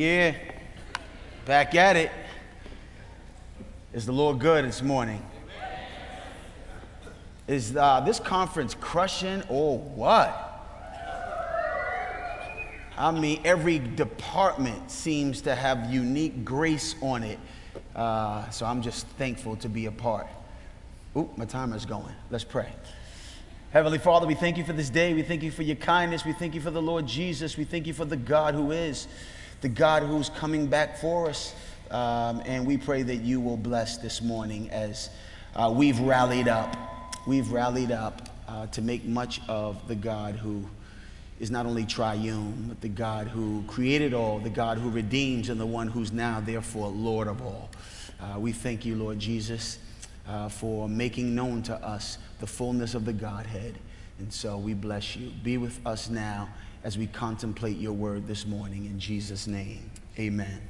yeah. Back at it. Is the Lord good this morning? Is uh, this conference crushing or what? I mean, every department seems to have unique grace on it. Uh, so I'm just thankful to be a part. Oop, my timer's going. Let's pray. Heavenly Father, we thank you for this day. We thank you for your kindness. We thank you for the Lord Jesus. We thank you for the God who is, the God who's coming back for us. Um, and we pray that you will bless this morning as uh, we've rallied up. We've rallied up uh, to make much of the God who is not only triune, but the God who created all, the God who redeems, and the one who's now, therefore, Lord of all. Uh, we thank you, Lord Jesus, uh, for making known to us the fullness of the Godhead. And so we bless you. Be with us now as we contemplate your word this morning. In Jesus' name, amen.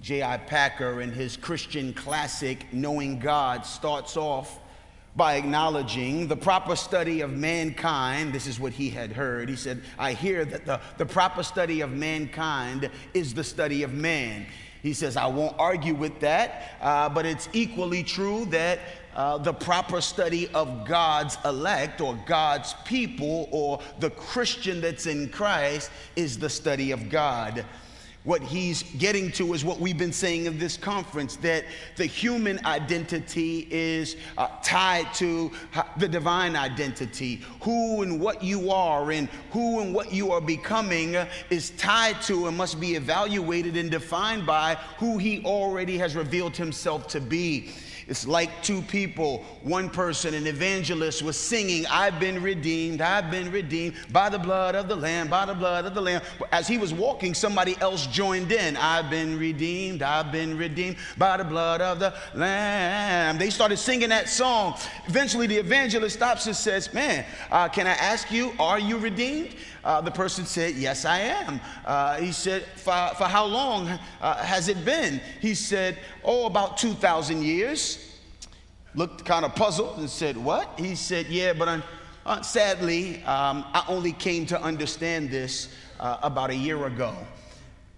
J.I. Packer, in his Christian classic, Knowing God, starts off by acknowledging the proper study of mankind. This is what he had heard. He said, I hear that the, the proper study of mankind is the study of man. He says, I won't argue with that, uh, but it's equally true that uh, the proper study of God's elect or God's people or the Christian that's in Christ is the study of God what he's getting to is what we've been saying in this conference that the human identity is uh, tied to the divine identity. Who and what you are and who and what you are becoming is tied to and must be evaluated and defined by who he already has revealed himself to be. It's like two people. One person, an evangelist, was singing, I've been redeemed, I've been redeemed by the blood of the Lamb, by the blood of the Lamb. As he was walking, somebody else joined in. I've been redeemed, I've been redeemed by the blood of the Lamb. They started singing that song. Eventually, the evangelist stops and says, Man, uh, can I ask you, are you redeemed? Uh, the person said, Yes, I am. Uh, he said, for, for how long uh, has it been? He said, Oh, about 2,000 years. Looked kind of puzzled and said, What? He said, Yeah, but sadly, um, I only came to understand this uh, about a year ago.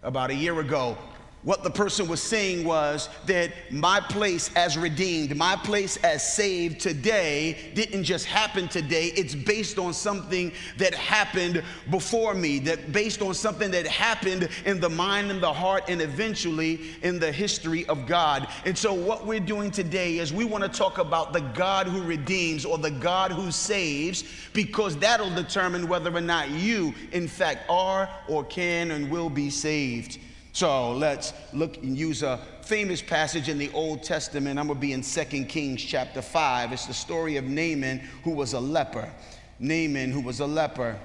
About a year ago, what the person was saying was that my place as redeemed, my place as saved today didn't just happen today. It's based on something that happened before me, that based on something that happened in the mind and the heart and eventually in the history of God. And so, what we're doing today is we want to talk about the God who redeems or the God who saves, because that'll determine whether or not you, in fact, are or can and will be saved. So let's look and use a famous passage in the Old Testament. I'm going to be in 2 Kings chapter 5. It's the story of Naaman, who was a leper. Naaman, who was a leper.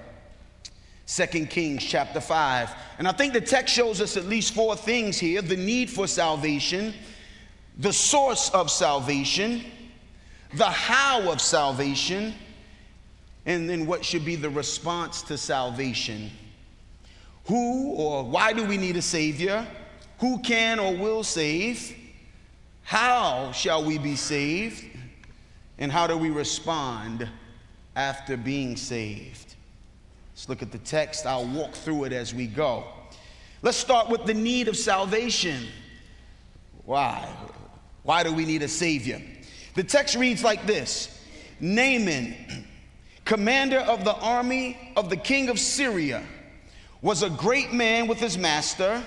2 Kings chapter 5. And I think the text shows us at least four things here the need for salvation, the source of salvation, the how of salvation, and then what should be the response to salvation. Who or why do we need a Savior? Who can or will save? How shall we be saved? And how do we respond after being saved? Let's look at the text. I'll walk through it as we go. Let's start with the need of salvation. Why? Why do we need a Savior? The text reads like this Naaman, commander of the army of the king of Syria, was a great man with his master,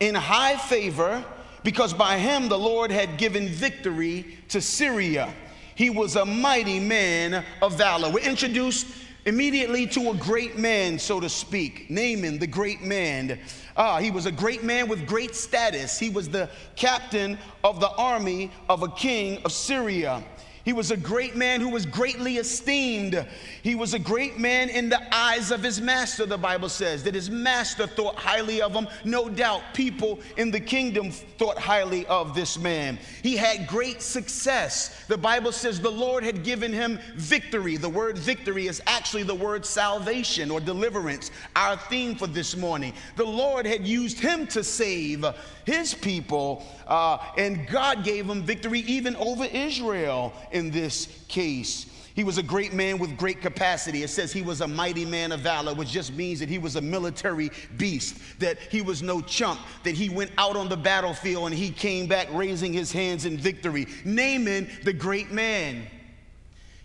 in high favor, because by him the Lord had given victory to Syria. He was a mighty man of valor. We're introduced immediately to a great man, so to speak, Naaman, the great man. Ah, he was a great man with great status. He was the captain of the army of a king of Syria. He was a great man who was greatly esteemed. He was a great man in the eyes of his master, the Bible says, that his master thought highly of him. No doubt people in the kingdom thought highly of this man. He had great success. The Bible says the Lord had given him victory. The word victory is actually the word salvation or deliverance, our theme for this morning. The Lord had used him to save his people, uh, and God gave him victory even over Israel in this case. He was a great man with great capacity. It says he was a mighty man of valor, which just means that he was a military beast, that he was no chump, that he went out on the battlefield and he came back raising his hands in victory. Naaman, the great man.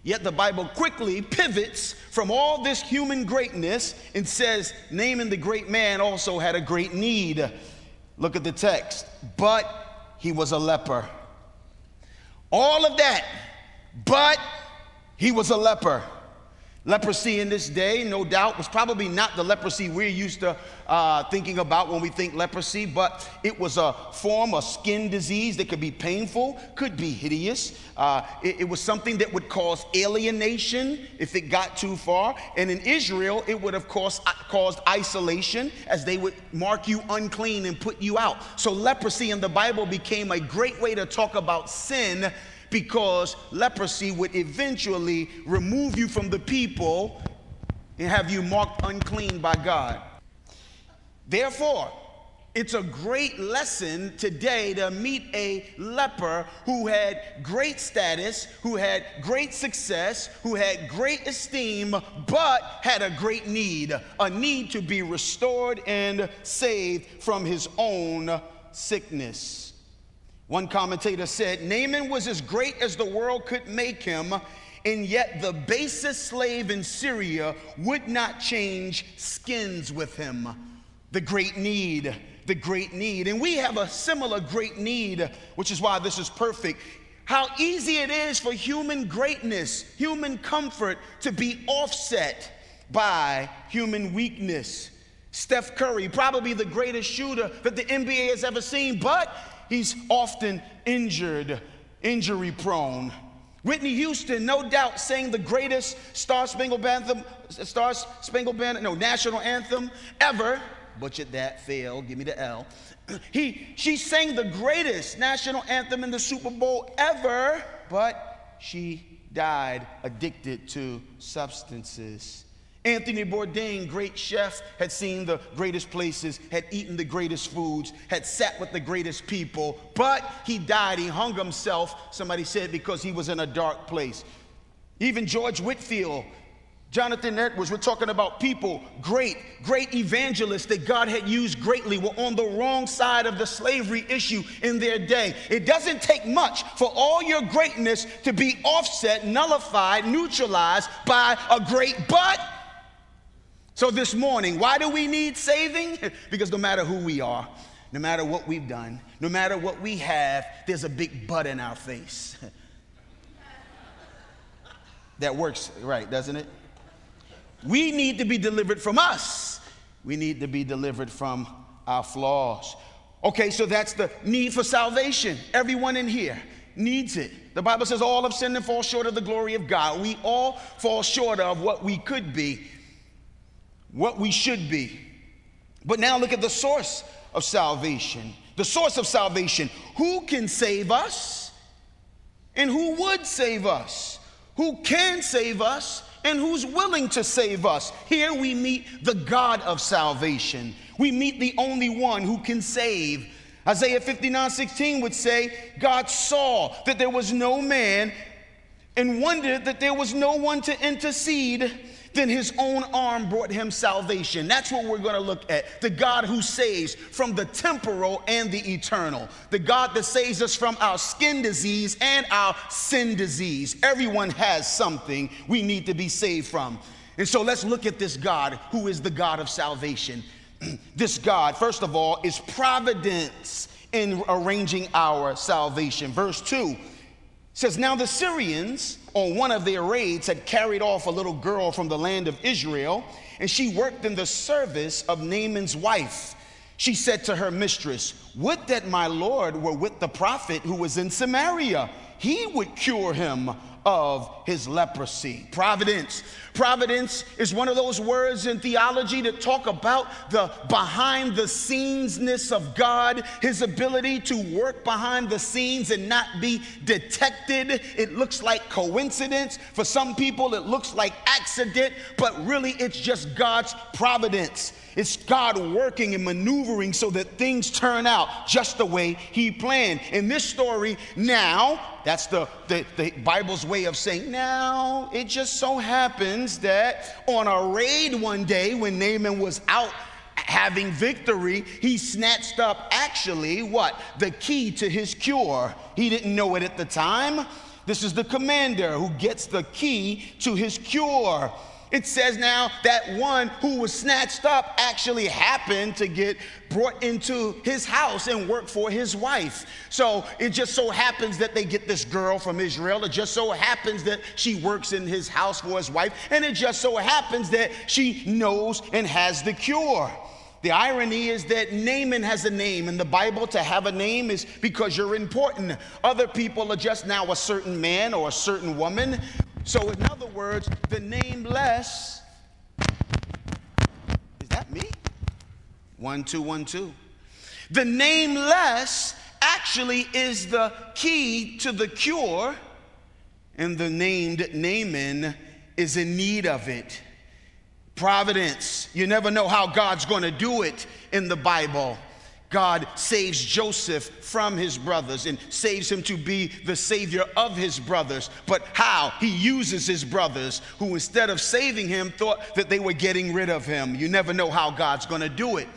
Yet the Bible quickly pivots from all this human greatness and says Naaman, the great man, also had a great need. Look at the text. But he was a leper. All of that, but he was a leper. Leprosy in this day, no doubt, was probably not the leprosy we're used to uh, thinking about when we think leprosy, but it was a form of skin disease that could be painful, could be hideous. Uh, it, it, was something that would cause alienation if it got too far. And in Israel, it would have caused, uh, caused isolation as they would mark you unclean and put you out. So leprosy in the Bible became a great way to talk about sin because leprosy would eventually remove you from the people and have you marked unclean by God. Therefore, it's a great lesson today to meet a leper who had great status, who had great success, who had great esteem, but had a great need a need to be restored and saved from his own sickness. One commentator said Naaman was as great as the world could make him, and yet the basest slave in Syria would not change skins with him. The great need, the great need. And we have a similar great need, which is why this is perfect. How easy it is for human greatness, human comfort to be offset by human weakness. Steph Curry, probably the greatest shooter that the NBA has ever seen, but he's often injured, injury prone. Whitney Houston, no doubt, sang the greatest Star Spangled Anthem, Star Spangled Band, no, national anthem ever. Butchered that, failed, give me the L. He, she sang the greatest national anthem in the Super Bowl ever, but she died addicted to substances. Anthony Bourdain, great chef, had seen the greatest places, had eaten the greatest foods, had sat with the greatest people, but he died. He hung himself, somebody said, because he was in a dark place. Even George Whitefield, Jonathan Edwards, we're talking about people, great, great evangelists that God had used greatly, were on the wrong side of the slavery issue in their day. It doesn't take much for all your greatness to be offset, nullified, neutralized by a great but so, this morning, why do we need saving? because no matter who we are, no matter what we've done, no matter what we have, there's a big butt in our face. that works right, doesn't it? We need to be delivered from us. We need to be delivered from our flaws. Okay, so that's the need for salvation. Everyone in here needs it. The Bible says all have sinned and fall short of the glory of God. We all fall short of what we could be what we should be. But now look at the source of salvation. The source of salvation. Who can save us? And who would save us? Who can save us? And who's willing to save us? Here we meet the God of salvation. We meet the only one who can save. Isaiah 59 16 would say, God saw that there was no man and wondered that there was no one to intercede then his own arm brought him salvation. That's what we're going to look at. The God who saves from the temporal and the eternal. The God that saves us from our skin disease and our sin disease. Everyone has something we need to be saved from. And so let's look at this God who is the God of salvation. this God, first of all, is providence in arranging our salvation. Verse 2 says, Now the Syrians on one of their raids had carried off a little girl from the land of Israel, and she worked in the service of Naaman's wife. She said to her mistress, Would that my Lord were with the prophet who was in Samaria. He would cure him of his leprosy. Providence. Providence is one of those words in theology that talk about the behind the scenesness of God, his ability to work behind the scenes and not be detected. It looks like coincidence. For some people, it looks like accident, but really it's just God's providence. It's God working and maneuvering so that things turn out just the way He planned. In this story, now, that's the, the, the, Bible's way of saying, now, it just so happens that on a raid one day when Naaman was out having victory, he snatched up actually what? The key to his cure. He didn't know it at the time. This is the commander who gets the key to his cure. It says now that one who was snatched up actually happened to get brought into his house and work for his wife. So it just so happens that they get this girl from Israel. It just so happens that she works in his house for his wife. And it just so happens that she knows and has the cure. The irony is that Naaman has a name. In the Bible, to have a name is because you're important. Other people are just now a certain man or a certain woman. So, in other words, the nameless. Is that me? One, two, one, two. The nameless actually is the key to the cure, and the named Naaman is in need of it. Providence. You never know how God's going to do it in the Bible. God saves Joseph from his brothers and saves him to be the savior of his brothers. But how? He uses his brothers who, instead of saving him, thought that they were getting rid of him. You never know how God's going to do it.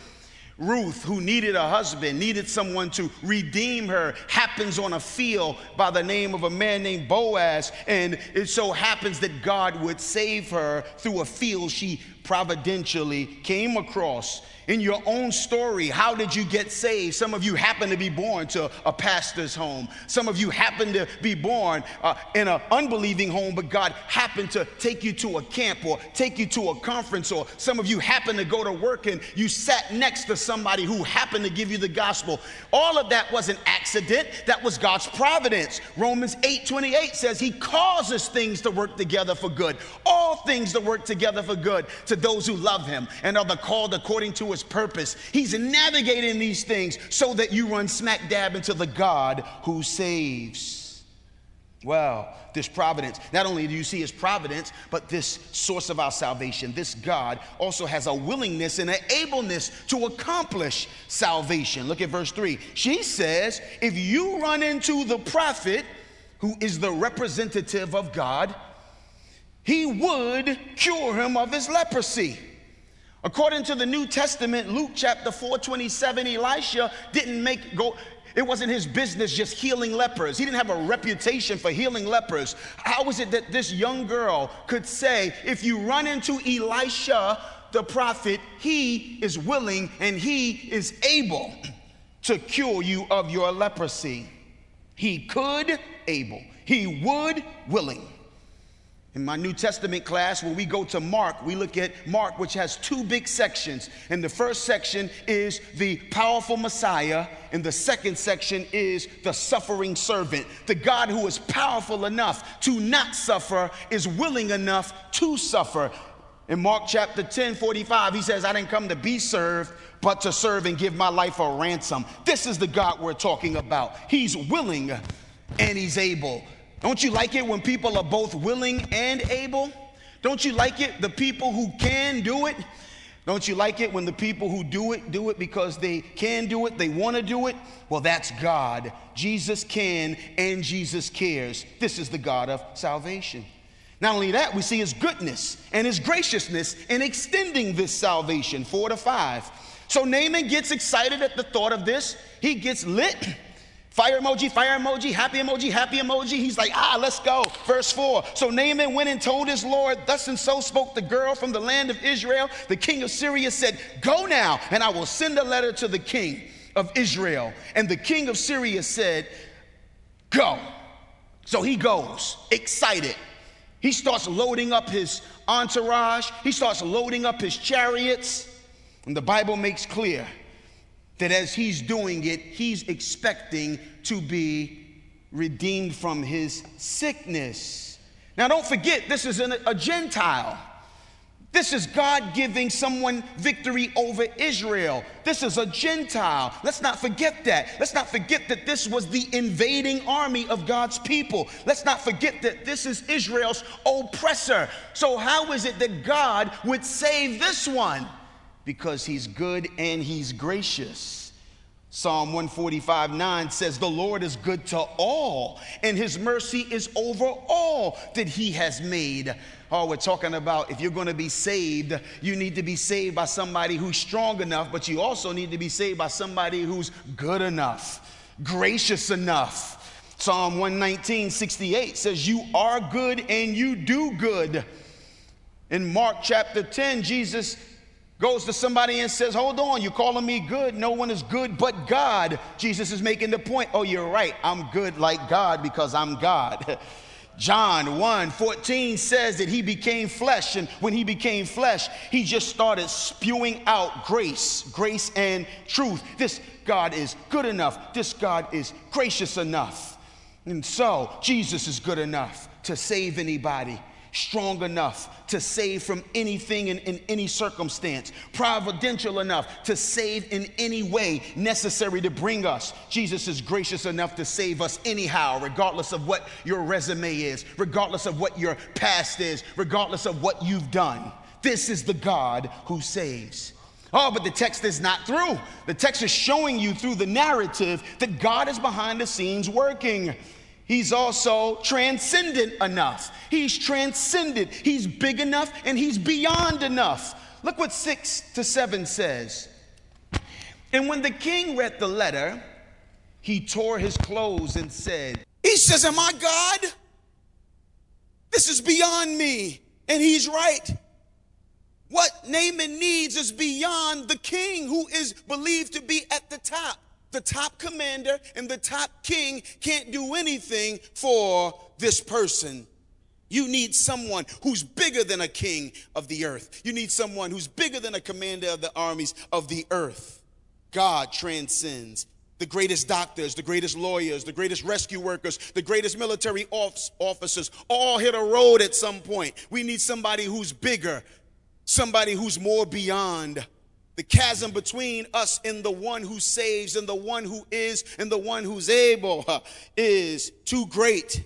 Ruth, who needed a husband, needed someone to redeem her, happens on a field by the name of a man named Boaz. And it so happens that God would save her through a field she providentially came across in your own story, how did you get saved? Some of you happen to be born to a pastor's home. Some of you happen to be born uh, in an unbelieving home, but God happened to take you to a camp or take you to a conference, or some of you happen to go to work and you sat next to somebody who happened to give you the gospel. All of that was an accident, that was God's providence. Romans 8 28 says, He causes things to work together for good, all things to work together for good to those who love Him and are the called according to his purpose. He's navigating these things so that you run smack dab into the God who saves. Well, this providence, not only do you see his providence, but this source of our salvation, this God, also has a willingness and an ableness to accomplish salvation. Look at verse 3. She says, If you run into the prophet, who is the representative of God, he would cure him of his leprosy. According to the New Testament, Luke chapter 4, 27, Elisha didn't make go. It wasn't his business just healing lepers. He didn't have a reputation for healing lepers. How is it that this young girl could say, if you run into Elisha, the prophet, he is willing and he is able to cure you of your leprosy? He could, able. He would, willing. In my New Testament class, when we go to Mark, we look at Mark, which has two big sections. And the first section is the powerful Messiah, and the second section is the suffering servant. The God who is powerful enough to not suffer is willing enough to suffer. In Mark chapter 10, 45, he says, I didn't come to be served, but to serve and give my life a ransom. This is the God we're talking about. He's willing and he's able. Don't you like it when people are both willing and able? Don't you like it, the people who can do it? Don't you like it when the people who do it do it because they can do it, they want to do it? Well, that's God. Jesus can and Jesus cares. This is the God of salvation. Not only that, we see his goodness and his graciousness in extending this salvation, four to five. So Naaman gets excited at the thought of this. He gets lit. Fire emoji, fire emoji, happy emoji, happy emoji. He's like, ah, let's go. Verse 4. So Naaman went and told his Lord, Thus and so spoke the girl from the land of Israel. The king of Syria said, Go now, and I will send a letter to the king of Israel. And the king of Syria said, Go. So he goes, excited. He starts loading up his entourage, he starts loading up his chariots. And the Bible makes clear that as he's doing it, he's expecting to be redeemed from his sickness. Now, don't forget, this is an, a Gentile. This is God giving someone victory over Israel. This is a Gentile. Let's not forget that. Let's not forget that this was the invading army of God's people. Let's not forget that this is Israel's oppressor. So, how is it that God would save this one? Because he's good and he's gracious. Psalm 145 9 says, The Lord is good to all, and his mercy is over all that he has made. Oh, we're talking about if you're going to be saved, you need to be saved by somebody who's strong enough, but you also need to be saved by somebody who's good enough, gracious enough. Psalm 119, 68 says, You are good and you do good. In Mark chapter 10, Jesus goes to somebody and says, Hold on, you're calling me good. No one is good but God. Jesus is making the point, Oh, you're right. I'm good like God because I'm God. John 1 14 says that he became flesh, and when he became flesh, he just started spewing out grace, grace and truth. This God is good enough, this God is gracious enough. And so, Jesus is good enough to save anybody strong enough to save from anything in, in any circumstance, providential enough to save in any way necessary to bring us. Jesus is gracious enough to save us anyhow, regardless of what your resume is, regardless of what your past is, regardless of what you've done. This is the God who saves. Oh, but the text is not through. The text is showing you through the narrative that God is behind the scenes working. He's also transcendent enough. He's transcendent. He's big enough and he's beyond enough. Look what 6 to 7 says. And when the king read the letter, he tore his clothes and said, He says, Am I God? This is beyond me. And he's right. What Naaman needs is beyond the king who is believed to be at the top the top commander and the top king can't do anything for this person. You need someone who's bigger than a king of the earth. You need someone who's bigger than a commander of the armies of the earth. God transcends the greatest doctors, the greatest lawyers, the greatest rescue workers, the greatest military officers all hit a road at some point. We need somebody who's bigger, somebody who's more beyond the chasm between us and the one who saves and the one who is and the one who's able is too great.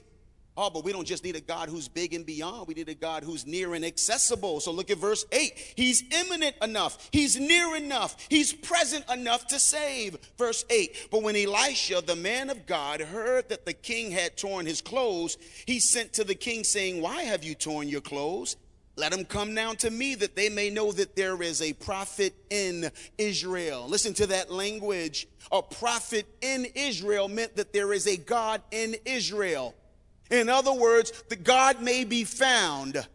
Oh, but we don't just need a God who's big and beyond. We need a God who's near and accessible. So look at verse 8. He's immanent enough. He's near enough. He's present enough to save. Verse 8. But when Elisha, the man of God, heard that the king had torn his clothes, he sent to the king saying, Why have you torn your clothes? Let them come down to me that they may know that there is a prophet in Israel. Listen to that language. A prophet in Israel meant that there is a God in Israel. In other words, the God may be found.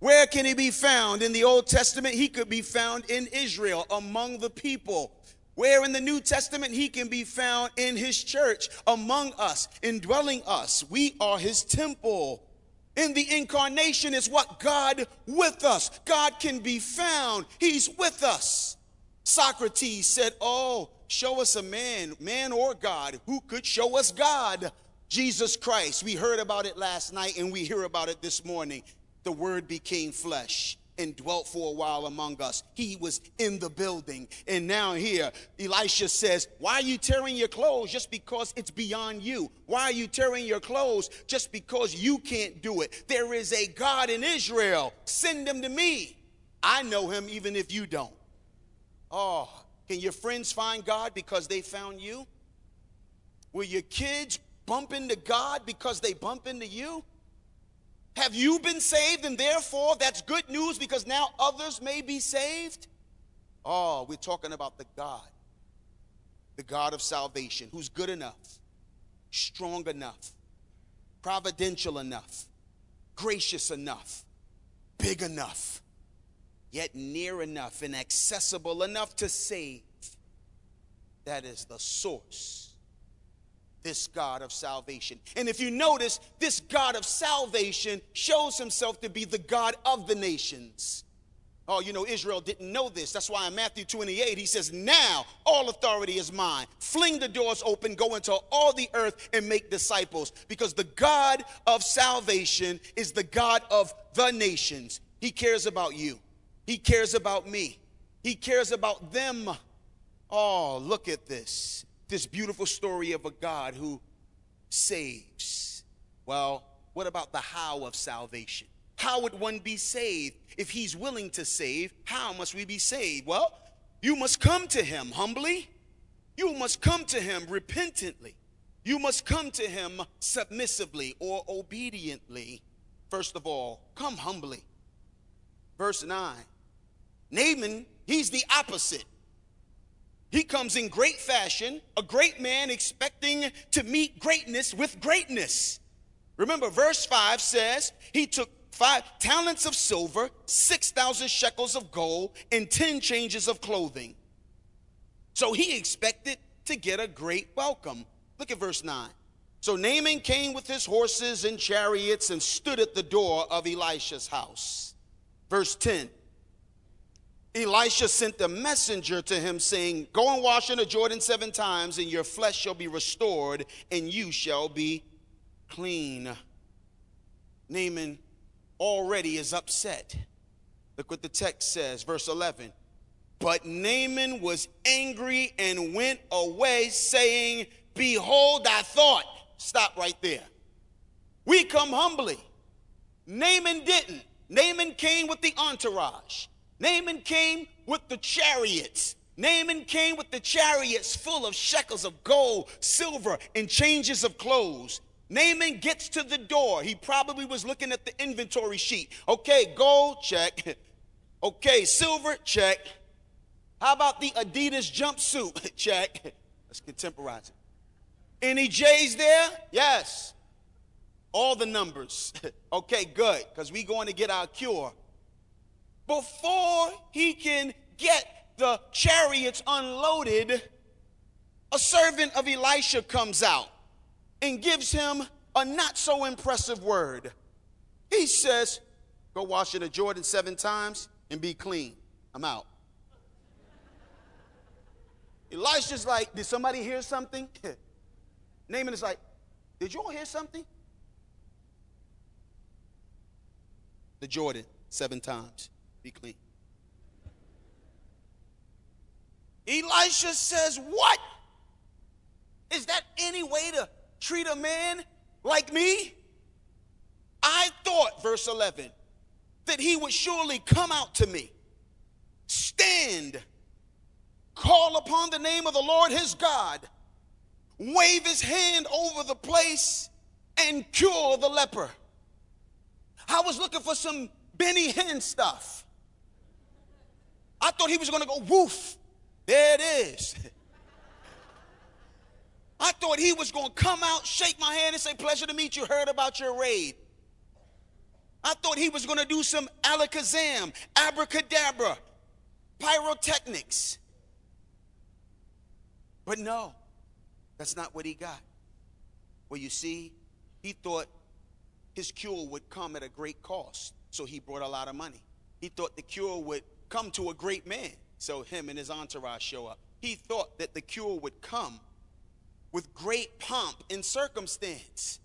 Where can he be found? In the Old Testament, he could be found in Israel among the people. Where in the New Testament he can be found in his church among us, indwelling us. We are his temple in the incarnation is what God with us. God can be found. He's with us. Socrates said, Oh, show us a man, man or God, who could show us God. Jesus Christ. We heard about it last night and we hear about it this morning. The word became flesh and dwelt for a while among us. He was in the building. And now here, Elisha says, Why are you tearing your clothes just because it's beyond you? Why are you tearing your clothes just because you can't do it? There is a God in Israel. Send him to me. I know him even if you don't. Oh, can your friends find God because they found you? Will your kids bump into God because they bump into you? Have you been saved and therefore that's good news because now others may be saved? Oh, we're talking about the God, the God of salvation, who's good enough, strong enough, providential enough, gracious enough, big enough, yet near enough and accessible enough to save. That is the source this God of salvation. And if you notice, this God of salvation shows himself to be the God of the nations. Oh, you know, Israel didn't know this. That's why in Matthew 28, he says, Now all authority is mine. Fling the doors open, go into all the earth and make disciples. Because the God of salvation is the God of the nations. He cares about you, He cares about me, He cares about them. Oh, look at this this beautiful story of a God who saves. Well, what about the how of salvation? How would one be saved? If he's willing to save, how must we be saved? Well, You must come to him humbly. You must come to him repentantly. You must come to him submissively or obediently. First of all, come humbly. Verse 9 Naaman, he's the opposite. He comes in great fashion, a great man expecting to meet greatness with greatness. Remember, verse 5 says he took five talents of silver, 6,000 shekels of gold, and 10 changes of clothing. So he expected to get a great welcome. Look at verse 9. So Naaman came with his horses and chariots and stood at the door of Elisha's house. Verse 10 Elisha sent a messenger to him, saying, Go and wash in the Jordan seven times, and your flesh shall be restored, and you shall be clean. Naaman already is upset. Look what the text says, verse 11. But Naaman was angry and went away, saying, Behold, I thought. Stop right there. We come humbly. Naaman didn't. Naaman came with the entourage. Naaman came with the chariots. Naaman came with the chariots full of shekels of gold, silver, and changes of clothes. Naaman gets to the door. He probably was looking at the inventory sheet. Okay, gold, check. Okay, silver, check. How about the Adidas jumpsuit? check. Let's contemporize it. Any J's there? Yes. All the numbers. okay, good, because we going to get our cure before he can get the chariots unloaded, a servant of Elisha comes out and gives him a not so impressive word. He says, Go wash in the Jordan seven times and be clean. I'm out. Elisha's like, Did somebody hear something? Naaman is like, Did you all hear something? The Jordan seven times be clean. Elisha says, What? Is that any way to treat a man like me? I thought, verse 11, that he would surely come out to me, stand, call upon the name of the Lord his God, wave his hand over the place, and cure the leper. I was looking for some Benny Hinn stuff. I thought he was going to go woof. There it is. I thought he was going to come out, shake my hand, and say, Pleasure to meet you. Heard about your raid. I thought he was going to do some alakazam, abracadabra, pyrotechnics. But no, that's not what he got. Well, you see, he thought his cure would come at a great cost, so he brought a lot of money. He thought the cure would come to a great man. So him and his entourage show up. He thought that the cure would come with great pomp and circumstance,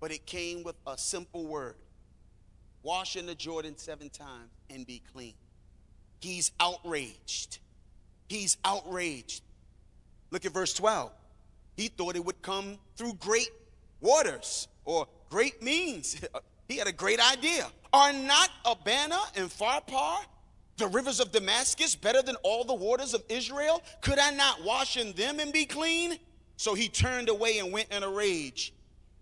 but it came with a simple word wash in the Jordan seven times and be clean. He's outraged. He's outraged. Look at verse 12. He thought it would come through great waters or great means. he had a great idea. Are not Abana and Pharpar the rivers of Damascus better than all the waters of Israel? Could I not wash in them and be clean? So he turned away and went in a rage.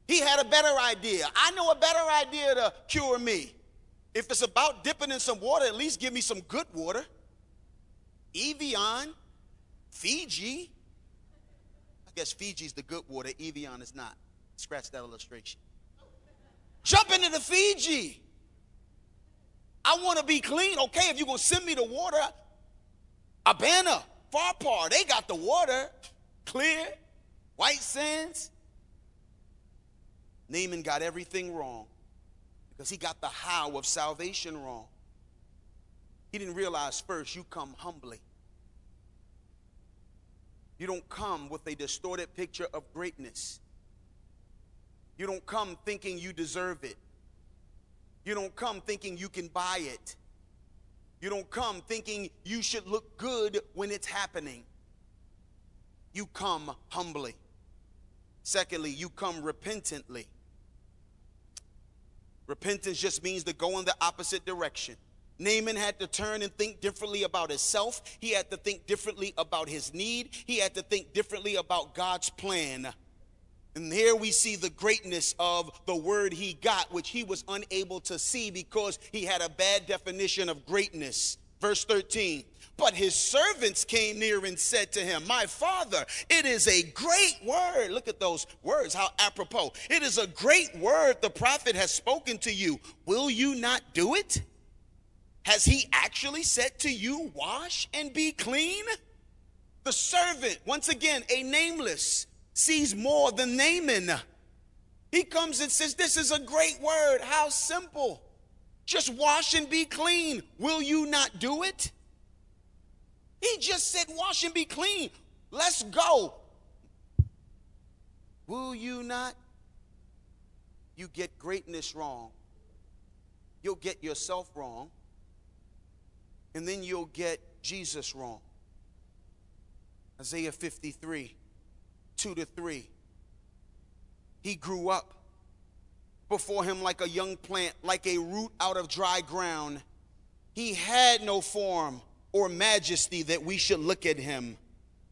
He had a better idea. I know a better idea to cure me. If it's about dipping in some water, at least give me some good water. Evian, Fiji. I guess Fiji's the good water, Evian is not. Scratch that illustration. Jump into the Fiji. I want to be clean. Okay, if you're going to send me the water, Abana, Pharpar, they got the water clear, white sands. Naaman got everything wrong because he got the how of salvation wrong. He didn't realize first you come humbly. You don't come with a distorted picture of greatness. You don't come thinking you deserve it. You don't come thinking you can buy it. You don't come thinking you should look good when it's happening. You come humbly. Secondly, you come repentantly. Repentance just means to go in the opposite direction. Naaman had to turn and think differently about himself. He had to think differently about his need. He had to think differently about God's plan. And here we see the greatness of the word he got, which he was unable to see because he had a bad definition of greatness. Verse 13. But his servants came near and said to him, My father, it is a great word. Look at those words, how apropos. It is a great word the prophet has spoken to you. Will you not do it? Has he actually said to you, Wash and be clean? The servant, once again, a nameless, sees more than Naaman. He comes and says, This is a great word. How simple. Just wash and be clean. Will you not do it? He just said, Wash and be clean. Let's go. Will you not? You get greatness wrong. You'll get yourself wrong. And then you'll get Jesus wrong. Isaiah 53, 2 to 3. He grew up before him like a young plant, like a root out of dry ground. He had no form or majesty that we should look at him,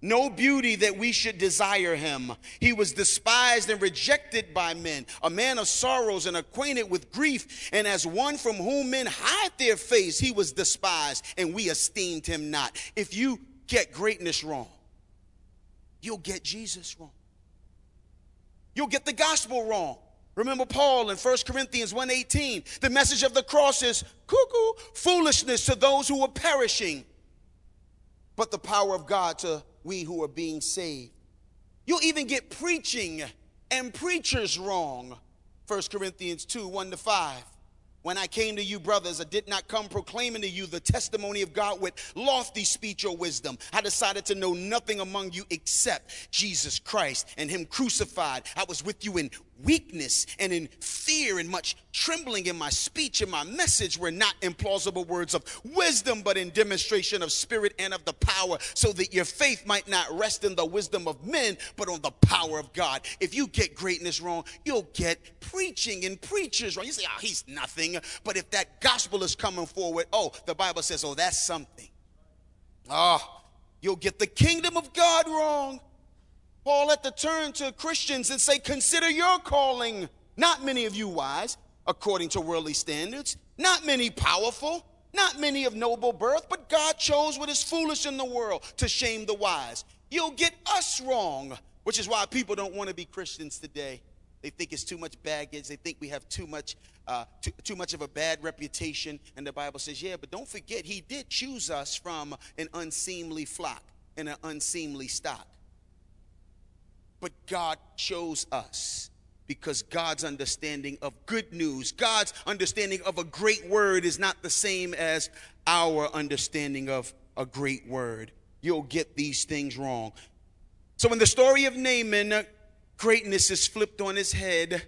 no beauty that we should desire him. He was despised and rejected by men, a man of sorrows and acquainted with grief. And as one from whom men hide their face, he was despised, and we esteemed him not. If you get greatness wrong, you'll get Jesus wrong. You'll get the gospel wrong. Remember Paul in 1 Corinthians 1:18, the message of the cross is cuckoo, foolishness to those who are perishing but the power of God to we who are being saved. You'll even get preaching and preachers wrong. 1 Corinthians 2 1 to 5. When I came to you, brothers, I did not come proclaiming to you the testimony of God with lofty speech or wisdom. I decided to know nothing among you except Jesus Christ and Him crucified. I was with you in weakness and in fear and much trembling in my speech and my message were not implausible words of wisdom, but in demonstration of spirit and of the power, so that your faith might not rest in the wisdom of men, but on the power of God. If you get greatness wrong, you'll get preaching and preachers wrong. You say, oh, he's nothing. But if that gospel is coming forward, oh, the Bible says, oh, that's something. Oh, you'll get the kingdom of God wrong. Paul had to turn to Christians and say, Consider your calling. Not many of you wise, according to worldly standards, not many powerful, not many of noble birth, but God chose what is foolish in the world to shame the wise. You'll get us wrong, which is why people don't want to be Christians today. They think it's too much baggage. They think we have too much, uh, too, too much of a bad reputation. And the Bible says, yeah, but don't forget, He did choose us from an unseemly flock and an unseemly stock. But God chose us because God's understanding of good news, God's understanding of a great word is not the same as our understanding of a great word. You'll get these things wrong. So, in the story of Naaman, greatness is flipped on his head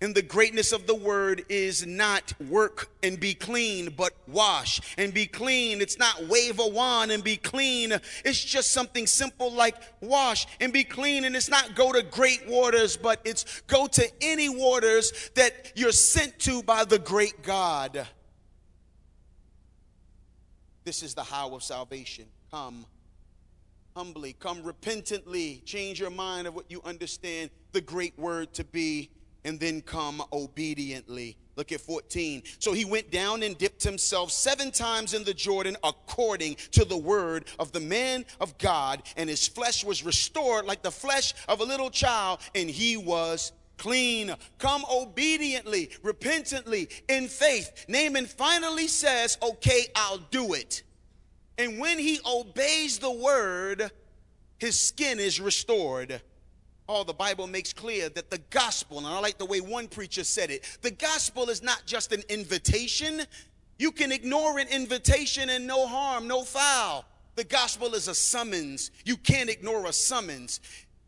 and the greatness of the word is not work and be clean, but wash and be clean. It's not wave a wand and be clean. It's just something simple like wash and be clean. And it's not go to great waters, but it's go to any waters that you're sent to by the great God. This is the how of salvation. Come humbly, come repentantly, change your mind of what you understand the great word to be and then come obediently. Look at 14. So he went down and dipped himself seven times in the Jordan according to the word of the man of God, and his flesh was restored like the flesh of a little child, and he was clean. Come obediently, repentantly, in faith. Naaman finally says, Okay, I'll do it. And when he obeys the word, his skin is restored. Oh, the Bible makes clear that the gospel, and I like the way one preacher said it, the gospel is not just an invitation. You can ignore an invitation and no harm, no foul. The gospel is a summons. You can't ignore a summons.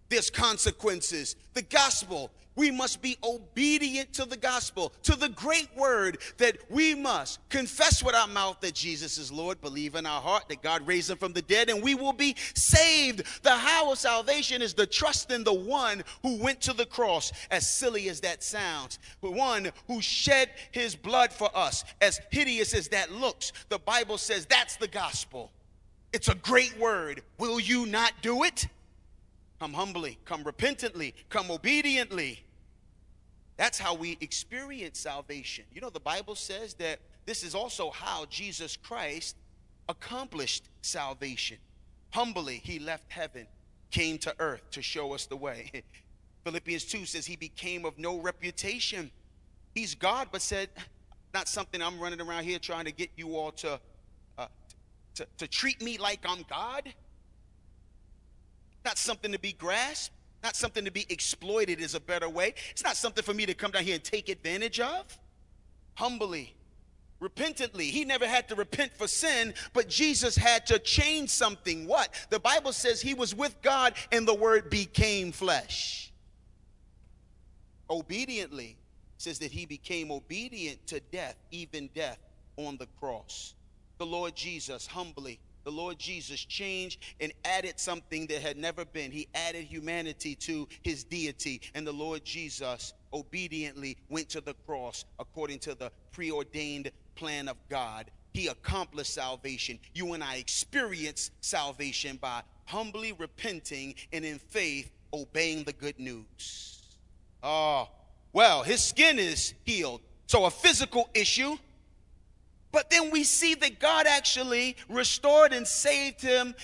there's consequences. The gospel, we must be obedient to the gospel, to the great word that we must confess with our mouth that Jesus is Lord, believe in our heart that God raised him from the dead, and we will be saved. The how of salvation is the trust in the one who went to the cross, as silly as that sounds, the one who shed his blood for us, as hideous as that looks. The Bible says that's the gospel. It's a great word. Will you not do it? Come humbly, come repentantly, come obediently. That's how we experience salvation. You know, the Bible says that this is also how Jesus Christ accomplished salvation. Humbly, he left heaven, came to earth to show us the way. Philippians 2 says he became of no reputation. He's God, but said, not something I'm running around here trying to get you all to, uh, to, to treat me like I'm God. Not something to be grasped, not something to be exploited is a better way. It's not something for me to come down here and take advantage of. Humbly, repentantly. He never had to repent for sin, but Jesus had to change something. What? The Bible says he was with God and the word became flesh. Obediently says that he became obedient to death, even death on the cross. The Lord Jesus humbly the Lord Jesus changed and added something that had never been. He added humanity to his deity. And the Lord Jesus obediently went to the cross according to the preordained plan of God. He accomplished salvation. You and I experience salvation by humbly repenting and in faith obeying the good news. Oh, well, his skin is healed. So, a physical issue but then we see that God actually restored and saved him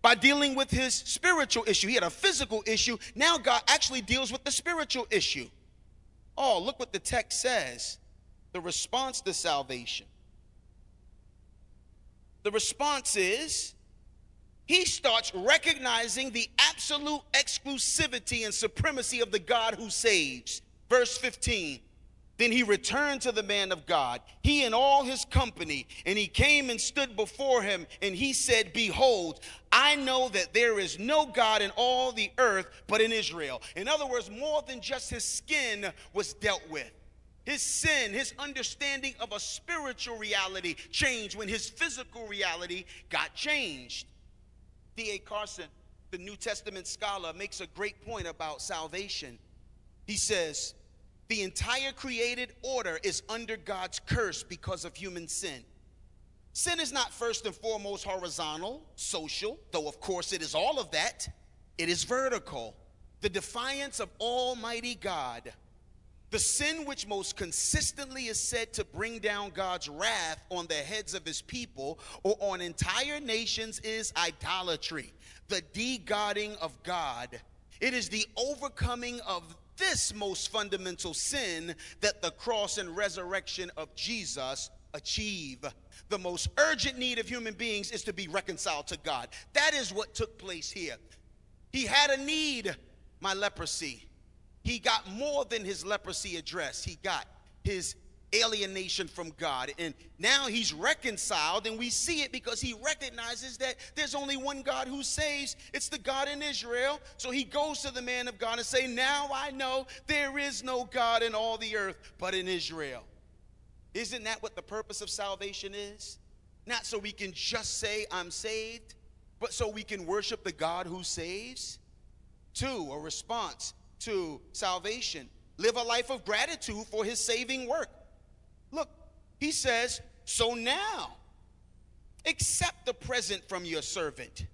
by dealing with his spiritual issue. He had a physical issue. Now God actually deals with the spiritual issue. Oh, look what the text says the response to salvation. The response is he starts recognizing the absolute exclusivity and supremacy of the God who saves. Verse 15 then he returned to the man of God, he and all his company, and he came and stood before him, and he said, Behold, I know that there is no God in all the earth but in Israel. In other words, more than just his skin was dealt with. His sin, his understanding of a spiritual reality changed when his physical reality got changed. D.A. Carson, the New Testament scholar, makes a great point about salvation. He says, the entire created order is under God's curse because of human sin. Sin is not first and foremost horizontal, social, though of course it is all of that. It is vertical. The defiance of Almighty God. The sin which most consistently is said to bring down God's wrath on the heads of his people or on entire nations is idolatry, the de-godding of God. It is the overcoming of this most fundamental sin that the cross and resurrection of Jesus achieve. The most urgent need of human beings is to be reconciled to God. That is what took place here. He had a need, my leprosy. He got more than his leprosy address, he got his alienation from God. And now he's reconciled, and we see it because he recognizes that there's only one God who saves. It's the God in Israel. So he goes to the man of God and say, "Now I know there is no God in all the earth but in Israel." Isn't that what the purpose of salvation is? Not so we can just say I'm saved, but so we can worship the God who saves. Two, a response to salvation. Live a life of gratitude for his saving work. Look, he says, So now accept the present from your servant.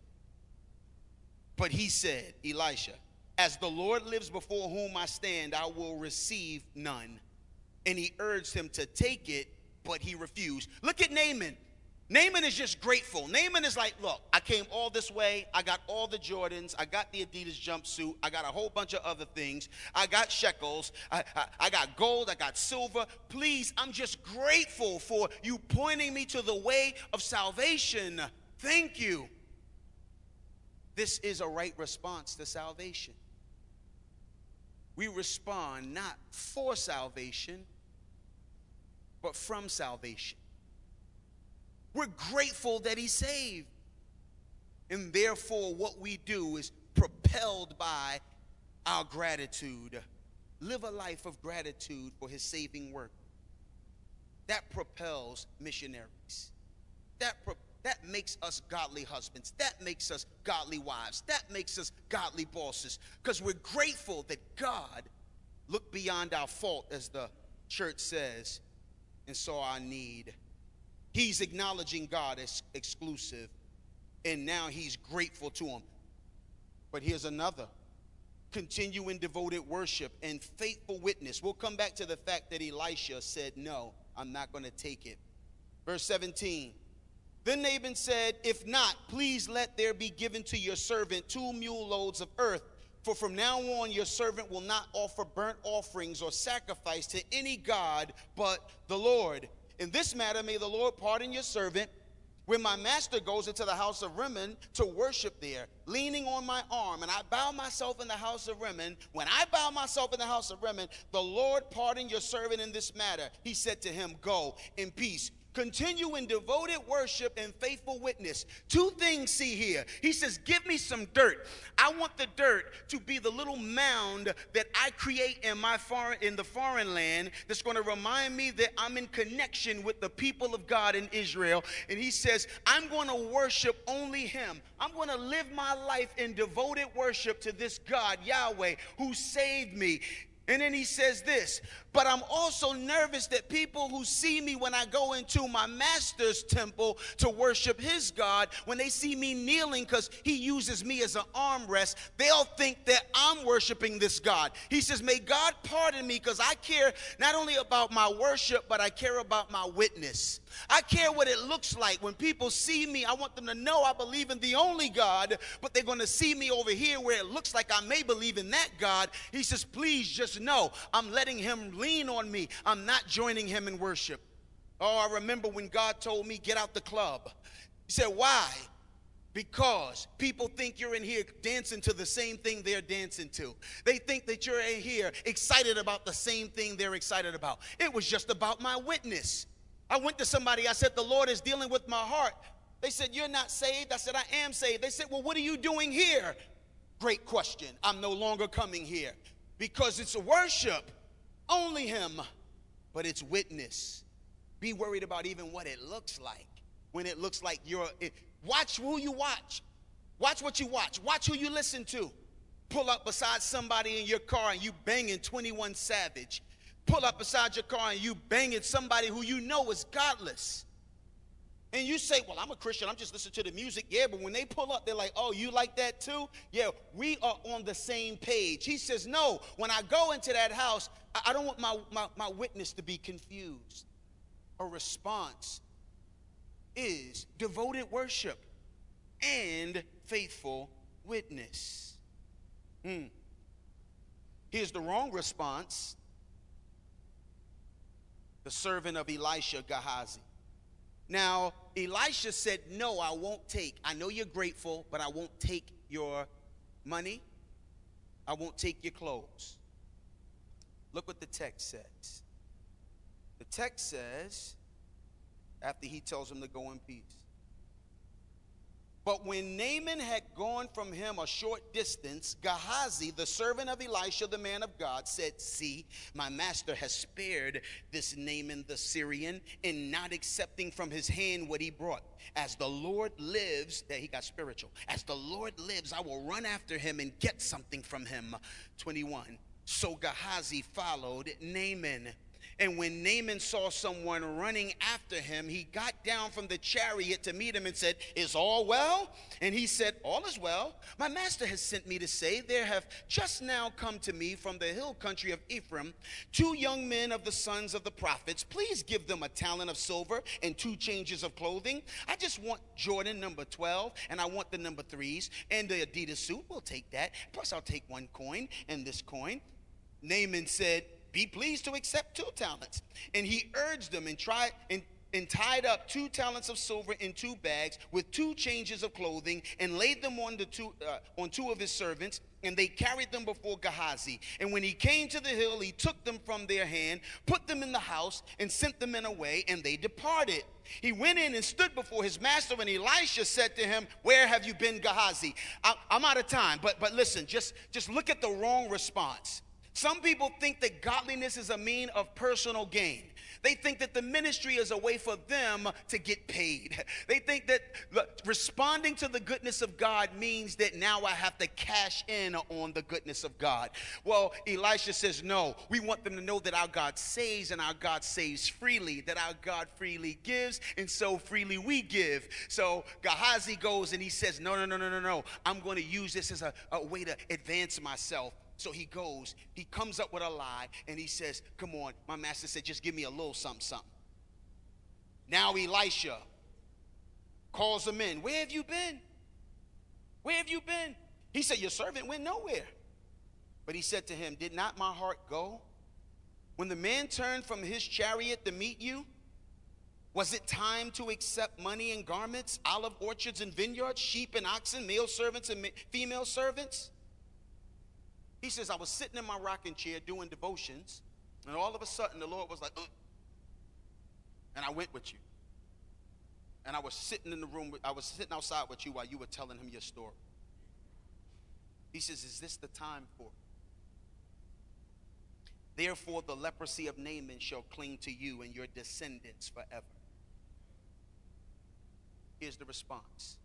But he said, Elisha, as the Lord lives before whom I stand, I will receive none. And he urged him to take it, but he refused. Look at Naaman. Naaman is just grateful. Naaman is like, look, I came all this way. I got all the Jordans. I got the Adidas jumpsuit. I got a whole bunch of other things. I got shekels. I, I, I, got gold. I got silver. Please, I'm just grateful for you pointing me to the way of salvation. Thank you. This is a right response to salvation. We respond not for salvation, but from salvation. We're grateful that He saved. And therefore, what we do is propelled by our gratitude. Live a life of gratitude for his saving work. That propels missionaries. That, that makes us godly husbands. That makes us godly wives. That makes us godly bosses. Because we're grateful that God looked beyond our fault, as the church says, and saw our need. He's acknowledging God as exclusive, and now he's grateful to him. But here's another continue in devoted worship and faithful witness. We'll come back to the fact that Elisha said, No, I'm not going to take it. Verse 17. Then Naaman said, If not, please let there be given to your servant two mule loads of earth. For from now on, your servant will not offer burnt offerings or sacrifice to any God but the Lord. In this matter, may the Lord pardon your servant when my master goes into the house of Rimmon to worship there, leaning on my arm, and I bow myself in the house of Rimmon, when I bow myself in the house of Rimmon, the Lord pardon your servant in this matter. He said to him, Go in peace. Continue in devoted worship and faithful witness. Two things see here. He says, Give me some dirt. I want the dirt to be the little mound that I create in my foreign in the foreign land that's going to remind me that I'm in connection with the people of God in Israel. And he says, I'm going to worship only him. I'm going to live my life in devoted worship to this God, Yahweh, who saved me. And then he says this, but I'm also nervous that people who see me when I go into my master's temple to worship his God, when they see me kneeling because he uses me as an armrest, they'll think that I'm worshiping this God. He says, May God pardon me because I care not only about my worship, but I care about my witness. I care what it looks like. When people see me, I want them to know I believe in the only God, but they're going to see me over here where it looks like I may believe in that God. He says, Please just know I'm letting him lean on me. I'm not joining him in worship. Oh, I remember when God told me, Get out the club. He said, Why? Because people think you're in here dancing to the same thing they're dancing to. They think that you're in here excited about the same thing they're excited about. It was just about my witness. I went to somebody, I said, The Lord is dealing with my heart. They said, You're not saved. I said, I am saved. They said, Well, what are you doing here? Great question. I'm no longer coming here because it's worship, only Him, but it's witness. Be worried about even what it looks like. When it looks like you're, it, watch who you watch. Watch what you watch. Watch who you listen to. Pull up beside somebody in your car and you banging 21 Savage pull up beside your car and you banging somebody who you know is godless. And you say, Well, I'm a Christian, I'm just listening to the music. Yeah, but when they pull up, they're like, Oh, you like that too? Yeah, we are on the same page. He says, No, when I go into that house, I don't want my, my, my witness to be confused. A response is devoted worship and faithful witness. Hmm. Here's the wrong response the servant of Elisha, Gehazi. Now, Elisha said, No, I won't take. I know you're grateful, but I won't take your money. I won't take your clothes. Look what the text says. The text says, after he tells him to go in peace, but when Naaman had gone from him a short distance, Gehazi, the servant of Elisha, the man of God, said, See, my master has spared this Naaman the Syrian in not accepting from his hand what he brought. As the Lord lives, that he got spiritual. As the Lord lives, I will run after him and get something from him. 21. So Gehazi followed Naaman and when Naaman saw someone running after him, he got down from the chariot to meet him and said, Is all well? And he said, All is well. My master has sent me to say, There have just now come to me from the hill country of Ephraim two young men of the sons of the prophets. Please give them a talent of silver and two changes of clothing. I just want Jordan number 12, and I want the number threes, and the Adidas suit. We'll take that. Plus, I'll take one coin and this coin. Naaman said, be pleased to accept two talents. And he urged them and tried and and tied up two talents of silver in two bags with two changes of clothing and laid them on, the two, uh, on two of his servants and they carried them before Gehazi. And when he came to the hill, he took them from their hand, put them in the house, and sent the men away, and they departed. He went in and stood before his master, and Elisha said to him, Where have you been, Gehazi? I, am out of time, but, but listen, just, just look at the wrong response. Some people think that godliness is a mean of personal gain. They think that the ministry is a way for them to get paid. They think that responding to the goodness of God means that now I have to cash in on the goodness of God. Well, Elisha says, no, we want them to know that our God saves and our God saves freely, that our God freely gives, and so freely we give. So Gehazi goes and he says, no, no, no, no, no, no. I'm going to use this as a, a way to advance myself. So he goes, he comes up with a lie, and he says, Come on, my master said, just give me a little something, something. Now Elisha calls him in. Where have you been? Where have you been? He said, Your servant went nowhere. But he said to him, Did not my heart go? When the man turned from his chariot to meet you, was it time to accept money and garments, olive orchards and vineyards, sheep and oxen, male servants and female servants? He says, I was sitting in my rocking chair doing devotions, and all of a sudden the Lord was like, uh, and I went with you. And I was sitting in the room, I was sitting outside with you while you were telling him your story. He says, Is this the time for? Therefore, the leprosy of Naaman shall cling to you and your descendants forever. Here's the response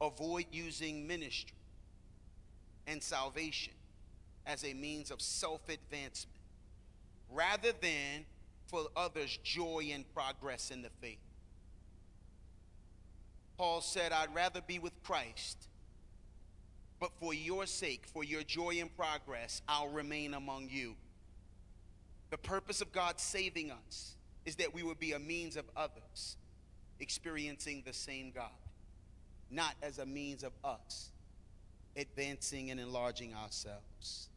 avoid using ministry and salvation as a means of self advancement rather than for others' joy and progress in the faith. Paul said, I'd rather be with Christ, but for your sake, for your joy and progress, I'll remain among you. The purpose of God saving us is that we would be a means of others experiencing the same God, not as a means of us advancing and enlarging ourselves.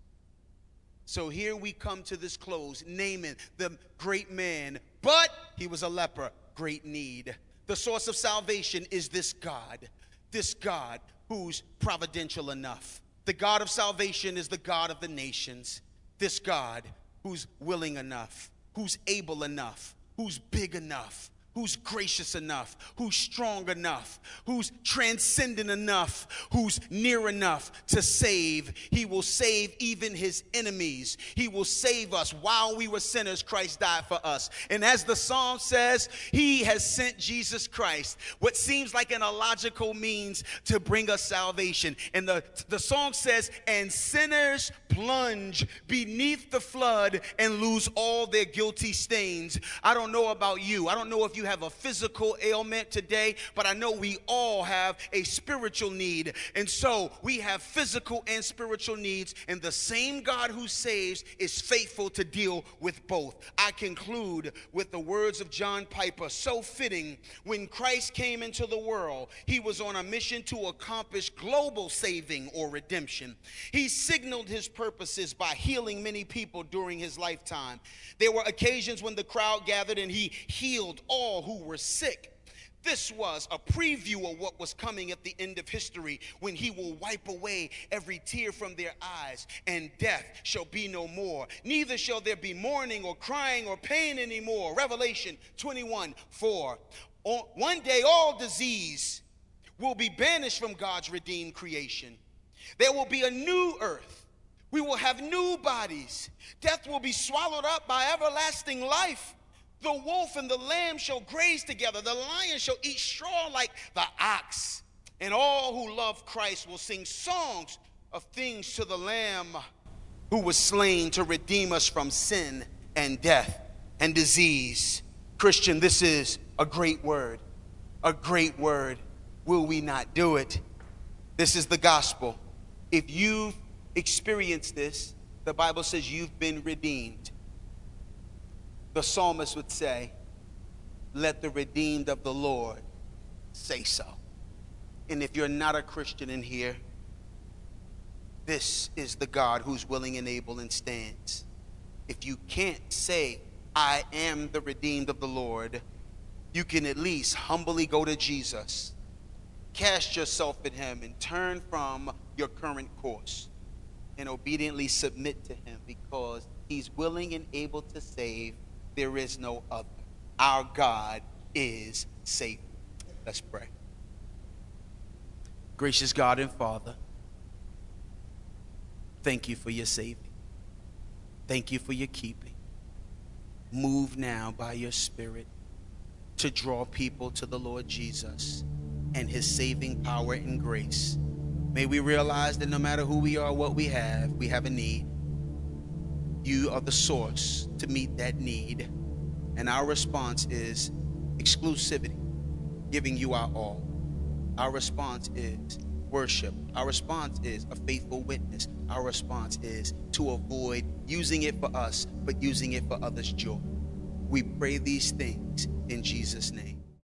So here we come to this close. Naaman, the great man, but he was a leper, great need. The source of salvation is this God, this God who's providential enough. The God of salvation is the God of the nations. This God who's willing enough, who's able enough, who's big enough, who's gracious enough, who's strong enough, who's transcendent enough, who's near enough to save. He will save even his enemies. He will save us while we were sinners. Christ died for us. And as the psalm says, he has sent Jesus Christ, what seems like an illogical means to bring us salvation. And the, the song says, and sinners plunge beneath the flood and lose all their guilty stains. I don't know about you. I don't know if you you have a physical ailment today, but I know we all have a spiritual need. And so we have physical and spiritual needs, and the same God who saves is faithful to deal with both. I conclude with the words of John Piper, so fitting. When Christ came into the world, he was on a mission to accomplish global saving or redemption. He signaled his purposes by healing many people during his lifetime. There were occasions when the crowd gathered and he healed all all who were sick. This was a preview of what was coming at the end of history when he will wipe away every tear from their eyes, and death shall be no more. Neither shall there be mourning or crying or pain anymore. Revelation 21 4. One day, all disease will be banished from God's redeemed creation. There will be a new earth. We will have new bodies. Death will be swallowed up by everlasting life. The wolf and the lamb shall graze together. The lion shall eat straw like the ox. And all who love Christ will sing songs of things to the lamb who was slain to redeem us from sin and death and disease. Christian, this is a great word. A great word. Will we not do it? This is the gospel. If you've experienced this, the Bible says you've been redeemed the psalmist would say, Let the redeemed of the Lord say so. And if you're not a Christian in here, this is the God who's willing and able and stands. If you can't say I am the redeemed of the Lord, you can at least humbly go to Jesus, cast yourself at Him, and turn from your current course and obediently submit to Him because He's willing and able to save. There is no other. Our God is Savior. Let's pray. Gracious God and Father, thank you for your saving. Thank you for your keeping. Move now by your Spirit to draw people to the Lord Jesus and his saving power and grace. May we realize that no matter who we are, what we have, we have a need. You are the source to meet that need. And our response is exclusivity, giving you our all. Our response is worship. Our response is a faithful witness. Our response is to avoid using it for us, but using it for others' joy. We pray these things in Jesus' name.